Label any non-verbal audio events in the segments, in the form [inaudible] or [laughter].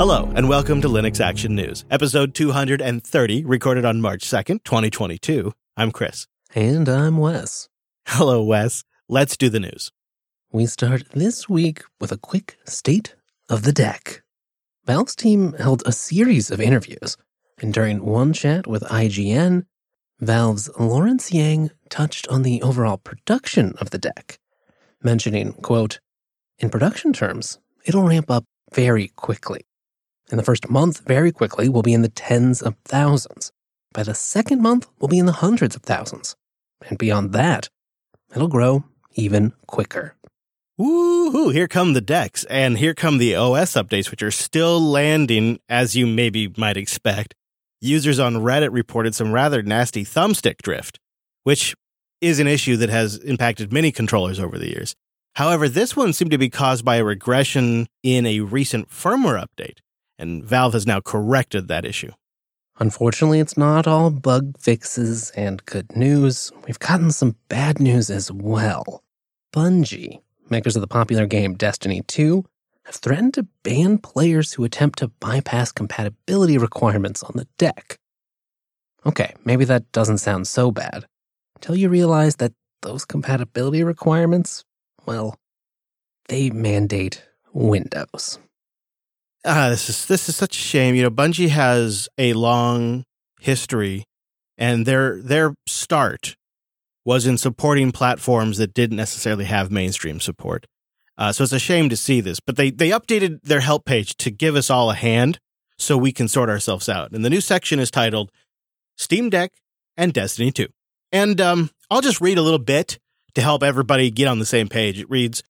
Hello, and welcome to Linux Action News, episode 230, recorded on March 2nd, 2022. I'm Chris. And I'm Wes. Hello, Wes. Let's do the news. We start this week with a quick state of the deck. Valve's team held a series of interviews, and during one chat with IGN, Valve's Lawrence Yang touched on the overall production of the deck, mentioning, quote, in production terms, it'll ramp up very quickly. In the first month, very quickly, we'll be in the tens of thousands. By the second month, we'll be in the hundreds of thousands. And beyond that, it'll grow even quicker. Woohoo! Here come the decks, and here come the OS updates, which are still landing, as you maybe might expect. Users on Reddit reported some rather nasty thumbstick drift, which is an issue that has impacted many controllers over the years. However, this one seemed to be caused by a regression in a recent firmware update, and Valve has now corrected that issue. Unfortunately, it's not all bug fixes and good news. We've gotten some bad news as well. Bungie, makers of the popular game Destiny 2, have threatened to ban players who attempt to bypass compatibility requirements on the deck. Okay, maybe that doesn't sound so bad until you realize that those compatibility requirements, well, they mandate Windows. Ah, this is this is such a shame. You know, Bungie has a long history, and their their start was in supporting platforms that didn't necessarily have mainstream support. Uh, so it's a shame to see this, but they they updated their help page to give us all a hand so we can sort ourselves out. And the new section is titled Steam Deck and Destiny 2. And um, I'll just read a little bit to help everybody get on the same page. It reads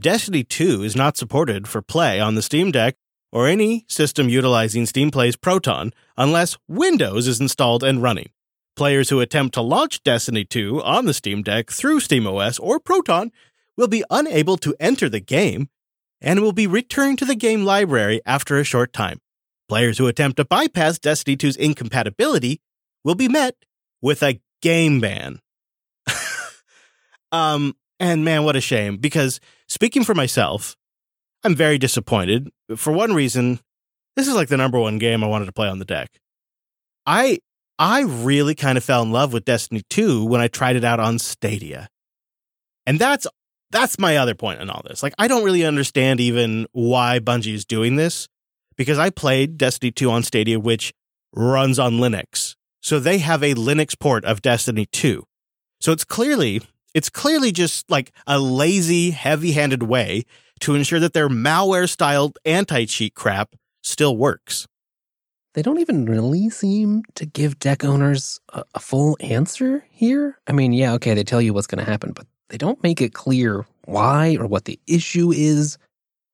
Destiny 2 is not supported for play on the Steam Deck or any system utilizing Steam Play's Proton unless Windows is installed and running. Players who attempt to launch Destiny 2 on the Steam Deck through SteamOS or Proton will be unable to enter the game and will be returned to the game library after a short time. Players who attempt to bypass Destiny 2's incompatibility will be met with a game ban. [laughs] um, and man, what a shame. Because speaking for myself, I'm very disappointed. For one reason, this is like the number one game I wanted to play on the deck. I I really kind of fell in love with Destiny 2 when I tried it out on Stadia. And that's that's my other point in all this. Like I don't really understand even why Bungie is doing this because I played Destiny 2 on Stadia which runs on Linux. So they have a Linux port of Destiny 2. So it's clearly it's clearly just like a lazy, heavy-handed way to ensure that their malware styled anti cheat crap still works. They don't even really seem to give deck owners a, a full answer here. I mean, yeah, okay, they tell you what's going to happen, but they don't make it clear why or what the issue is.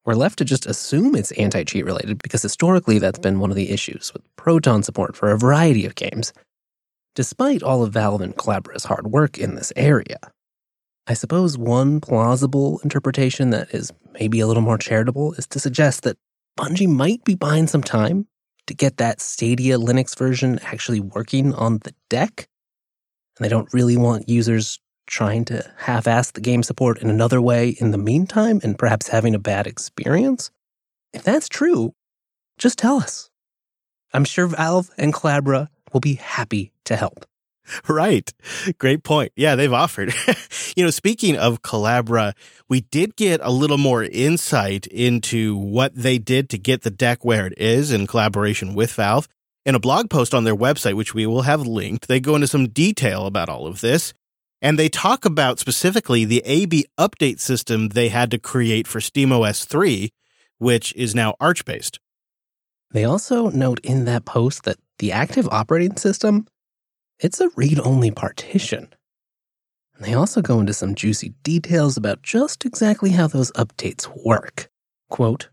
We're left to just assume it's anti cheat related because historically that's been one of the issues with Proton support for a variety of games, despite all of Valve and Collabora's hard work in this area. I suppose one plausible interpretation that is maybe a little more charitable is to suggest that Bungie might be buying some time to get that Stadia Linux version actually working on the deck. And they don't really want users trying to half ass the game support in another way in the meantime and perhaps having a bad experience. If that's true, just tell us. I'm sure Valve and Collabora will be happy to help. [laughs] Right. Great point. Yeah, they've offered. [laughs] you know, speaking of Collabora, we did get a little more insight into what they did to get the deck where it is in collaboration with Valve. In a blog post on their website, which we will have linked, they go into some detail about all of this. And they talk about specifically the AB update system they had to create for SteamOS 3, which is now Arch based. They also note in that post that the active operating system it's a read only partition. And they also go into some juicy details about just exactly how those updates work. Quote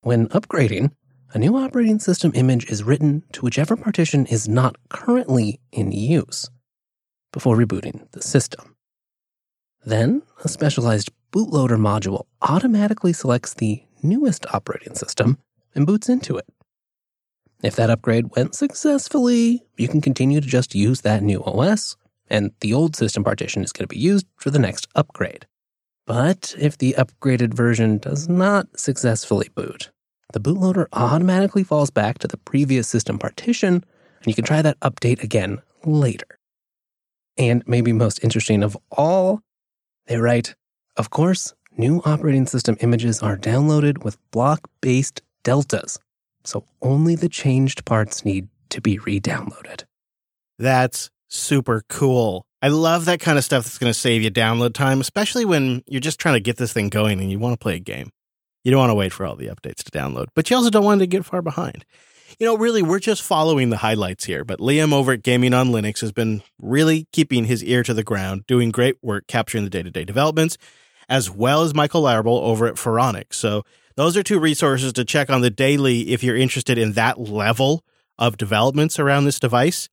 When upgrading, a new operating system image is written to whichever partition is not currently in use before rebooting the system. Then, a specialized bootloader module automatically selects the newest operating system and boots into it. If that upgrade went successfully, you can continue to just use that new OS, and the old system partition is going to be used for the next upgrade. But if the upgraded version does not successfully boot, the bootloader automatically falls back to the previous system partition, and you can try that update again later. And maybe most interesting of all, they write, of course, new operating system images are downloaded with block based deltas, so only the changed parts need to be re downloaded. That's super cool. I love that kind of stuff that's going to save you download time, especially when you're just trying to get this thing going and you want to play a game. You don't want to wait for all the updates to download, but you also don't want to get far behind. You know, really, we're just following the highlights here, but Liam over at Gaming on Linux has been really keeping his ear to the ground, doing great work capturing the day to day developments, as well as Michael Larabel over at Phoronix. So, those are two resources to check on the daily if you're interested in that level of developments around this device.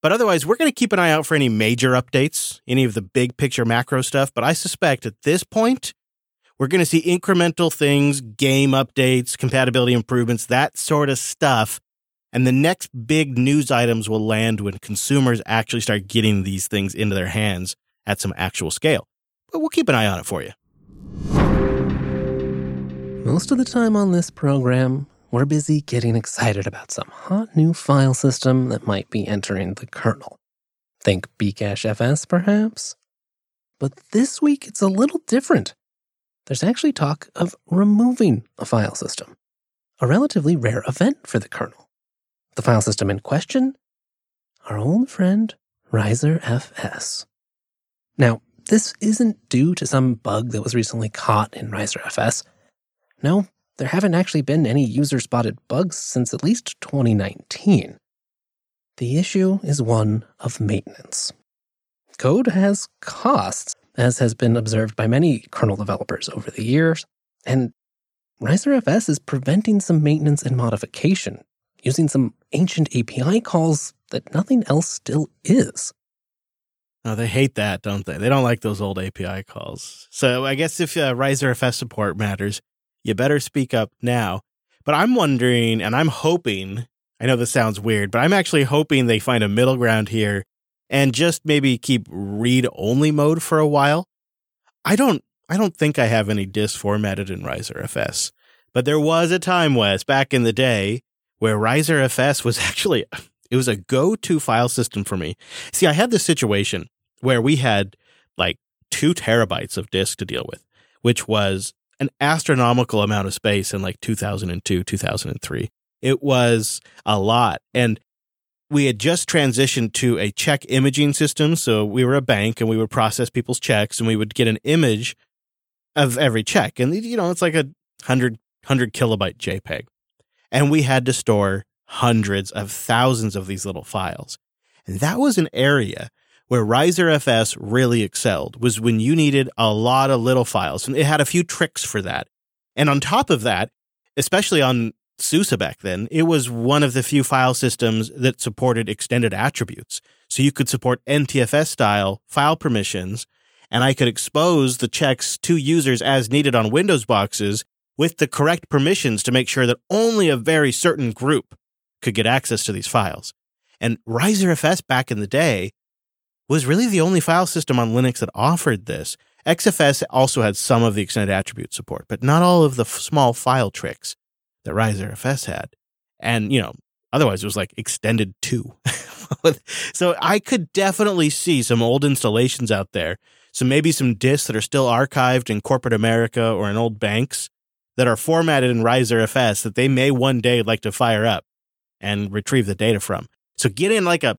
But otherwise, we're going to keep an eye out for any major updates, any of the big picture macro stuff. But I suspect at this point, we're going to see incremental things, game updates, compatibility improvements, that sort of stuff. And the next big news items will land when consumers actually start getting these things into their hands at some actual scale. But we'll keep an eye on it for you. Most of the time on this program, we're busy getting excited about some hot new file system that might be entering the kernel. Think Bcache FS, perhaps? But this week it's a little different. There's actually talk of removing a file system, a relatively rare event for the kernel. The file system in question? Our old friend, Reiser FS. Now, this isn't due to some bug that was recently caught in Reiser FS. No, there haven't actually been any user spotted bugs since at least 2019. The issue is one of maintenance. Code has costs, as has been observed by many kernel developers over the years, and ReiserFS is preventing some maintenance and modification using some ancient API calls that nothing else still is. Oh, they hate that, don't they? They don't like those old API calls. So I guess if uh, ReiserFS support matters, you better speak up now. But I'm wondering, and I'm hoping, I know this sounds weird, but I'm actually hoping they find a middle ground here and just maybe keep read only mode for a while. I don't, I don't think I have any disk formatted in Reiser FS, but there was a time, Wes, back in the day where Reiser FS was [laughs] actually, it was a go-to file system for me. See, I had this situation where we had like two terabytes of disk to deal with, which was an astronomical amount of space in like 2002, 2003. It was a lot. And we had just transitioned to a check imaging system. So we were a bank and we would process people's checks and we would get an image of every check. And, you know, it's like a 100, 100 kilobyte JPEG. And we had to store hundreds of thousands of these little files. And that was an area where ReiserFS really excelled was when you needed a lot of little files. And it had a few tricks for that. And on top of that, especially on SUSE back then, it was one of the few file systems that supported extended attributes. So you could support NTFS style file permissions, and I could expose the checks to users as needed on Windows boxes with the correct permissions to make sure that only a very certain group could get access to these files. And ReiserFS back in the day was really the only file system on Linux that offered this. XFS also had some of the extended attribute support, but not all of the f- small file tricks that ReiserFS had. And, you know, otherwise it was like extended two. [laughs] so I could definitely see some old installations out there. So maybe some disks that are still archived in corporate America or in old banks that are formatted in ReiserFS that they may one day like to fire up and retrieve the data from. So get in like a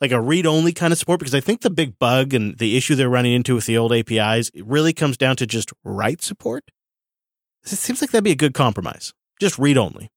like a read only kind of support because I think the big bug and the issue they're running into with the old APIs really comes down to just write support. It seems like that'd be a good compromise. Just read only.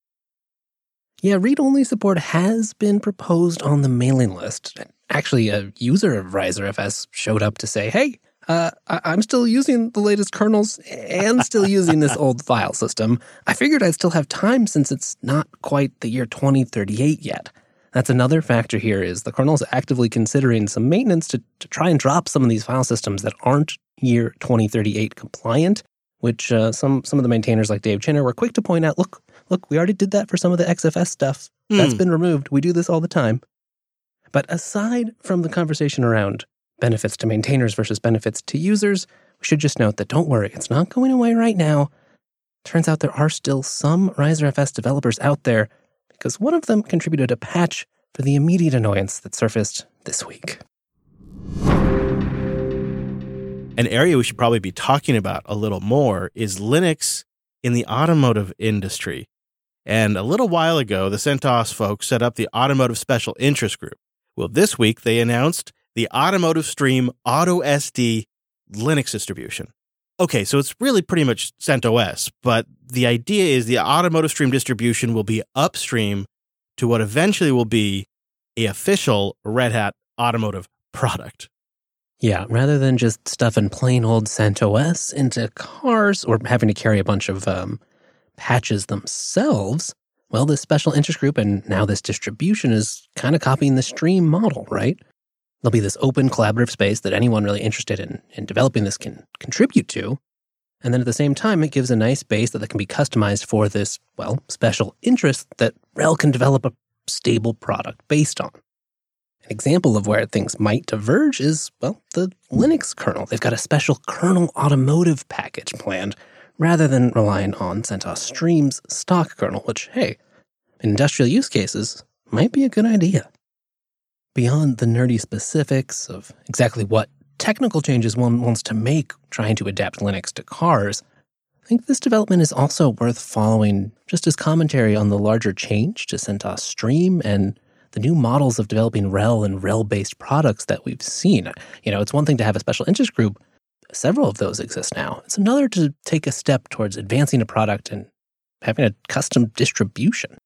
Yeah, read only support has been proposed on the mailing list. Actually, a user of ReiserFS showed up to say, hey, uh, I- am still using the latest kernels and still using this old [laughs] file system. I figured I'd still have time since it's not quite the year 2038 yet. That's another factor here is the kernel is actively considering some maintenance to, to try and drop some of these file systems that aren't year 2038 compliant, which uh, some some of the maintainers like Dave Chinner were quick to point out, look, look, we already did that for some of the XFS stuff. Mm. That's been removed. We do this all the time. But aside from the conversation around benefits to maintainers versus benefits to users, we should just note that don't worry, it's not going away right now. turns out there are still some ReiserFS developers out there because one of them contributed a patch for the immediate annoyance that surfaced this week. An area we should probably be talking about a little more is Linux in the automotive industry. And a little while ago, the CentOS folks set up the Automotive Special Interest Group. Well, this week they announced the Automotive Stream AutoSD Linux distribution. Okay, so it's really pretty much CentOS, but the idea is the Automotive Stream distribution will be upstream to what eventually will be a official Red Hat automotive [laughs] product. Yeah, rather than just stuffing plain old CentOS into cars or having to carry a bunch of um, patches themselves, well, this special interest group and now this distribution is kind of copying the stream model, right? There'll be this open collaborative space that anyone really interested in, in developing this can contribute to. And then at the same time, it gives a nice base that can be customized for this, well, special interest that RHEL can develop a stable product based on. An example of where things might diverge is, well, the Linux kernel. They've got a special kernel automotive package planned rather than relying on CentOS Stream's stock kernel, which, hey, in industrial use cases, might be a good idea. Beyond the nerdy specifics of exactly what technical changes one wants to make trying to adapt Linux to cars, I think this development is also worth following just as commentary on the larger change to CentOS Stream and the new models of developing RHEL and RHEL based products that we've seen. You know, it's one thing to have a special interest group, several of those exist now. It's another to take a step towards advancing a product and having a custom distribution.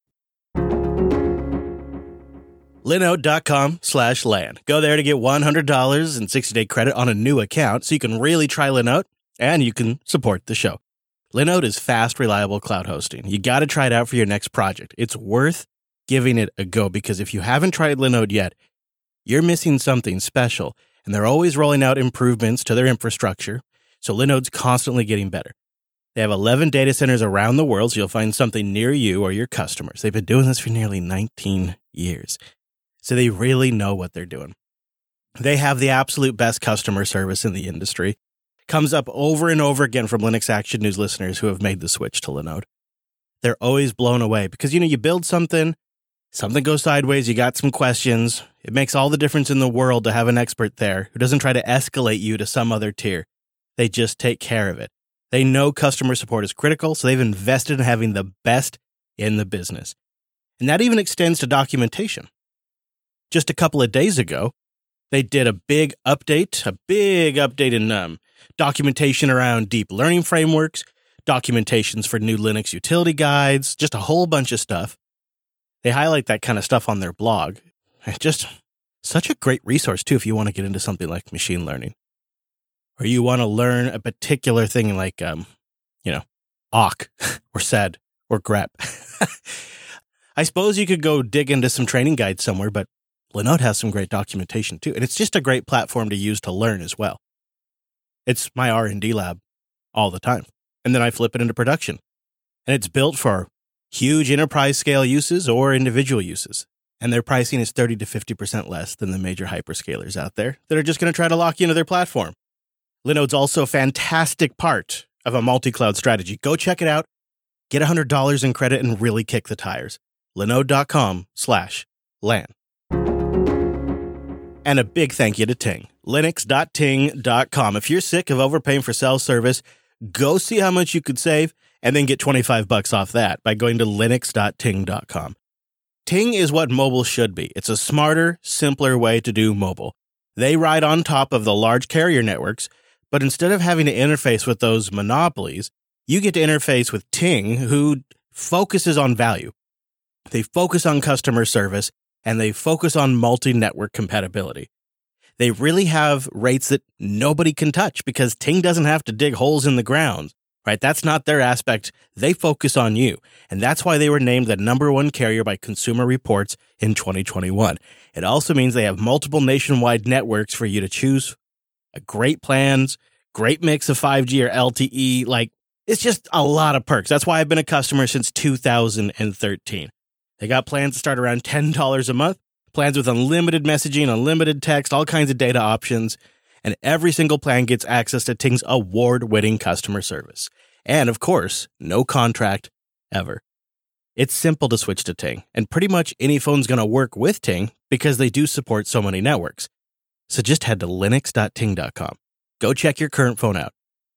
Linode.com slash LAN. Go there to get $100 and 60 day credit on a new account so you can really try Linode and you can support the show. Linode is fast, reliable cloud hosting. You got to try it out for your next project. It's worth giving it a go because if you haven't tried Linode yet, you're missing something special. And they're always rolling out improvements to their infrastructure. So Linode's constantly getting better. They have 11 data centers around the world, so you'll find something near you or your customers. They've been doing this for nearly 19 years. So they really know what they're doing. They have the absolute best customer service in the industry. Comes up over and over again from Linux Action News listeners who have made the switch to Linode. They're always blown away because, you know, you build something, something goes sideways, you got some questions. It makes all the difference in the world to have an expert there who doesn't try to escalate you to some other tier. They just take care of it. They know customer support is critical, so they've invested in having the best in the business. And that even extends to documentation. Just a couple of days ago, they did a big update, a big update in um, documentation around deep learning frameworks, documentations for new Linux utility guides, just a whole bunch of stuff. They highlight that kind of stuff on their blog. Just such a great resource, too, if you want to get into something like machine learning. Or you want to learn a particular thing like, um, you know, awk [laughs] or sed or grep. [laughs] I suppose you could go dig into some training guides somewhere, but Linode has some great documentation too. And it's just a great platform to use to learn as well. It's my R&D lab all the time. And then I flip it into production. And it's built for huge enterprise scale uses or individual uses. And their pricing is 30 to 50% less than the major hyperscalers out there that are just going to try to lock you into their platform. Linode's also a fantastic part of a multi cloud strategy. Go check it out. Get $100 in credit and really kick the tires. Linode.com slash LAN. And a big thank you to Ting. Linux.ting.com. If you're sick of overpaying for cell service, go see how much you could save and then get 25 bucks off that by going to linux.ting.com. Ting is what mobile should be. It's a smarter, simpler way to do mobile. They ride on top of the large carrier networks, but instead of having to interface with those monopolies, you get to interface with Ting, who focuses on value. They focus on customer service and they focus on multi network compatibility. They really have rates that nobody can touch because Ting doesn't have to dig holes in the ground right? That's not their aspect. They focus on you. And that's why they were named the number one carrier by Consumer Reports in 2021. It also means they have multiple nationwide networks for you to choose uh, great plans, great mix of 5G or LTE. Like, it's just a lot of perks. That's why I've been a customer since 2013. They got plans to start around $10 a month, plans with unlimited messaging, unlimited text, all kinds of data options and every single plan gets access to Ting's award winning customer service. And of course, no contract ever. It's simple to switch to Ting, and pretty much any phone's going to work with Ting because they do support so many networks. So just head to linux.ting.com. Go check your current phone out,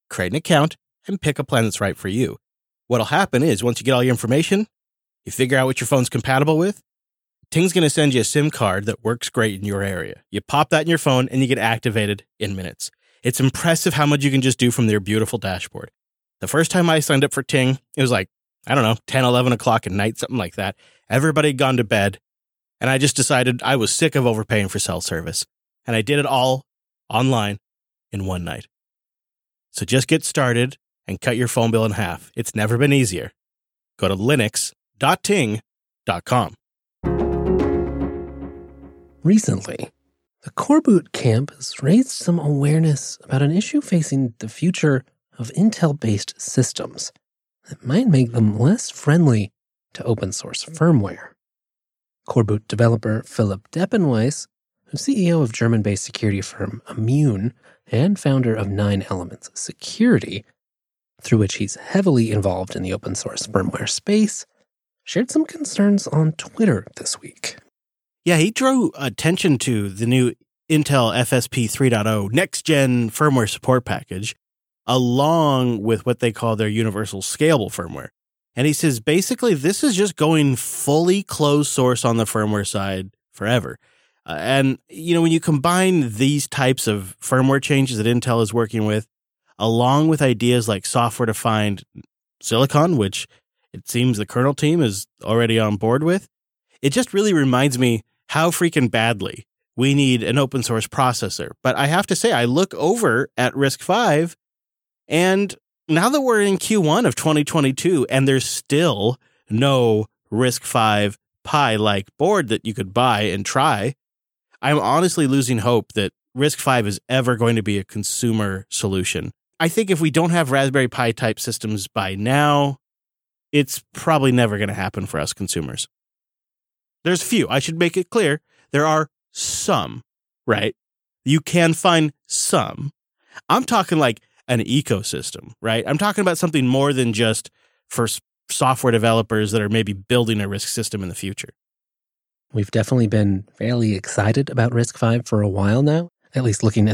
create an account, and pick a plan that's right for you. What'll happen is once you get all your information, you figure out what your phone's compatible with, Ting's going to send you a SIM card that works great in your area. You pop that in your phone and you get activated in minutes. It's impressive how much you can just do from their beautiful dashboard. The first time I signed up for Ting, it was like, I don't know, 10, 11 o'clock at night, something like that. Everybody had gone to bed. And I just decided I was sick of overpaying for cell service. And I did it all online in one night. So just get started and cut your phone bill in half. It's never been easier. Go to linux.ting.com. Recently, the Coreboot camp has raised some awareness about an issue facing the future of Intel based systems that might make them less friendly to open source firmware. Coreboot developer Philipp Deppenwiese, who's CEO of German based security firm Immune and founder of Nine Elements Security, through which he's heavily involved in the open source firmware space, shared some concerns on Twitter this week. Yeah, he drew attention to the new Intel FSP 3.0 next gen firmware support package, along with what they call their universal scalable firmware. And he says basically this is just going fully closed source on the firmware side forever. Uh, and, you know, when you combine these types of firmware changes that Intel is working with, along with ideas like software defined silicon, which it seems the kernel team is already on board with, it just really reminds me how freaking badly we need an open source processor. But I have to say, I look over at RISC-V, and now that we're in Q1 of 2022 and there's still no RISC-V Pi like board that you could buy and try, I'm honestly losing hope that RISC-V is ever going to be a consumer solution. I think if we don't have Raspberry Pi type systems by now, it's probably never going to happen for us consumers. There's few. I should make it clear. There are some, right? You can find some. I'm talking like an ecosystem, right? I'm talking about something more than just for software developers that are maybe building a risk system in the future. We've definitely been fairly excited about RISC-V for a while now, at least looking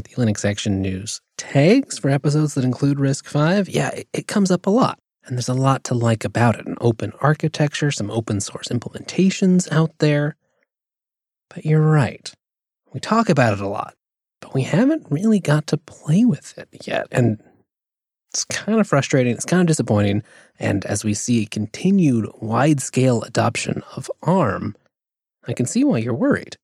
And there's a lot to like about it an open architecture, some open source implementations out there. But you're right. We talk about it a lot, but we haven't really got to play with it yet. And it's kind of frustrating. It's kind of disappointing. And as we see continued wide scale adoption of ARM, I can see why you're worried.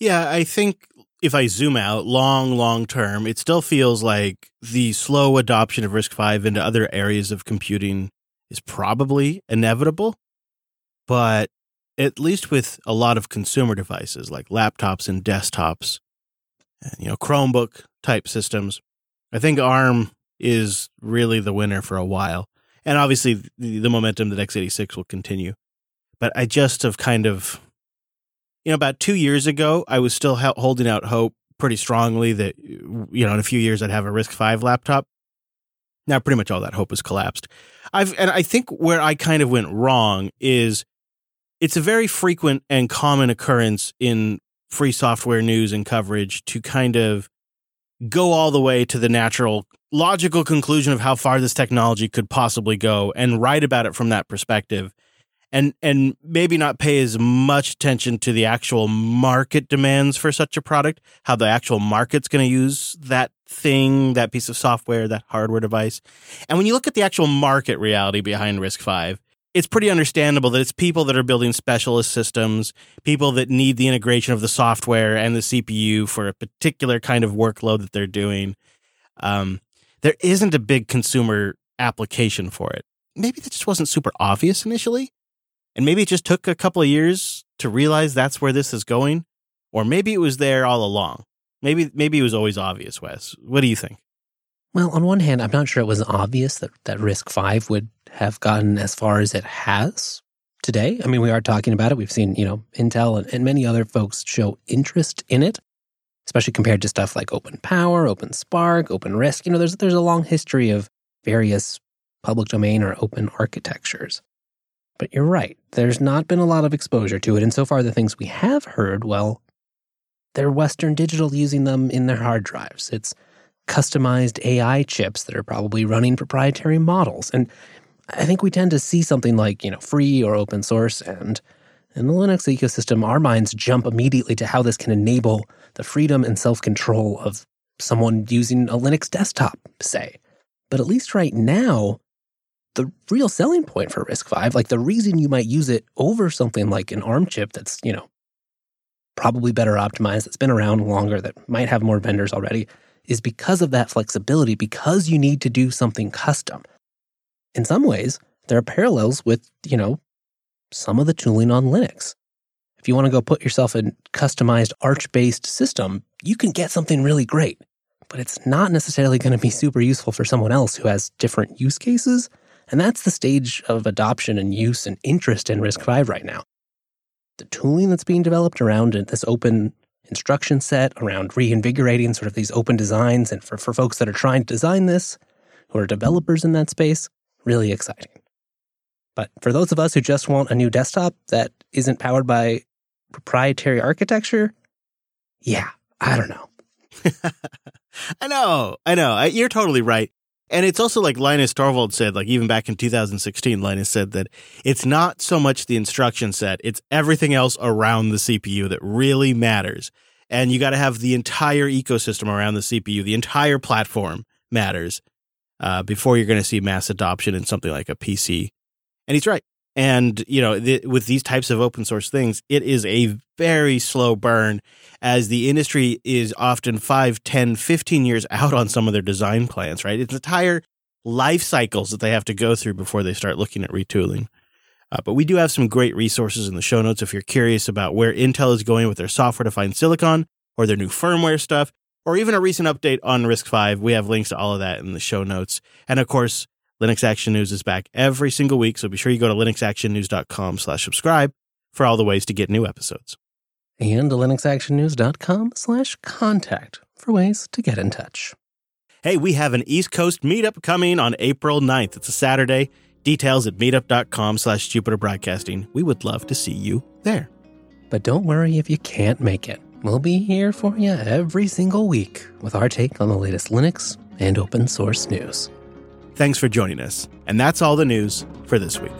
Yeah, I think if I zoom out long, long term, it still feels like the slow adoption of RISC-V into other areas of computing is probably inevitable. But at least with a lot of consumer devices like laptops and desktops and, you know, Chromebook type systems, I think ARM is really the winner for a while. And obviously the, the momentum that x86 will continue. But I just have kind of you know, about two years ago, I was still holding out hope pretty strongly that, you know, in a few years I'd have a RISC-V laptop. Now, pretty much all that hope has collapsed. I've, and I think where I kind of went wrong is it's a very frequent and common occurrence in free software news and coverage to kind of go all the way to the natural logical conclusion of how far this technology could possibly go and write about it from that perspective and and maybe not pay as much attention to the actual market demands for such a product, how the actual market's going to use that thing, that piece of software, that hardware device. And when you look at the actual market reality behind RISC-V it's pretty understandable that it's people that are building specialist systems, people that need the integration of the software and the CPU for a particular kind of workload that they're doing. Um, there isn't a big consumer application for it. Maybe that just wasn't super obvious initially. And maybe it just took a couple of years to realize that's where this is going. Or maybe it was there all along. Maybe maybe it was always obvious, Wes. What do you think? Well, on one hand, I'm not sure it was obvious that, that RISC-V would have gotten as far as it has today. I mean, we are talking about it. We've seen, you know, Intel and, and many other folks show interest in it, especially compared to stuff like Open Power, Open Spark, OpenRISC. You know, there's there's a long history of various public domain or open architectures. But you're right, there's not been a lot of exposure to it, and so far the things we have heard, well, they're Western Digital using them in their hard drives. It's customized AI chips that are probably running proprietary models. And I think we tend to see something like, you know, free or open source and in the Linux ecosystem, our minds jump immediately to how this can enable the freedom and self-control of someone using a Linux desktop, say. But at least right now, the real selling point for RISC-V, like the reason you might use it over something like an ARM chip that's, you know, probably better optimized, that's been around longer, that might have more vendors already, is because of that flexibility, because you need to do something custom. In some ways, there are parallels with, you know, some of the tooling on Linux. If you want to go put yourself a customized Arch based system, you can get something really great, but it's not necessarily going to be super useful for someone else who has different use cases. And that's the stage of adoption and use and interest in RISC-V right now. The tooling that's being developed around this open instruction set, around reinvigorating sort of these open designs, and for, for folks that are trying to design this, who are developers in that space, really exciting. But for those of us who just want a new desktop that isn't powered by proprietary architecture, yeah, I don't know. [laughs] I know, I know. You're totally right. And it's also like Linus Torvald said, like even back in 2016, Linus said that it's not so much the instruction set, it's everything else around the CPU that really matters. And you got to have the entire ecosystem around the CPU, the entire platform matters uh, before you're going to see mass adoption in something like a PC. And he's right. And, you know, th- with these types of open source things, it is a very slow burn as the industry is often 5, 10, 15 years [laughs] out on some of their design plans, right? It's entire life cycles that they have to go through before they start looking at retooling. Uh, but we do have some great resources in the show notes if you're curious about where Intel is going with their software defined silicon or their new firmware stuff, or even a recent update on RISC-V. We have links to all of that in the show notes. And of course, Linux Action News is back every single week, so be sure you go to linuxactionnews.com slash subscribe for all the ways to get new episodes. And linuxactionnews.com slash contact for ways to get in touch. Hey, we have an East Coast meetup coming on April 9th. It's a Saturday. Details at meetup.com slash Jupiter Broadcasting. We would love to see you there. But don't worry if you can't make it. We'll be here for you every single week with our take on the latest Linux and open source news. Thanks for joining us. And that's all the news for this week.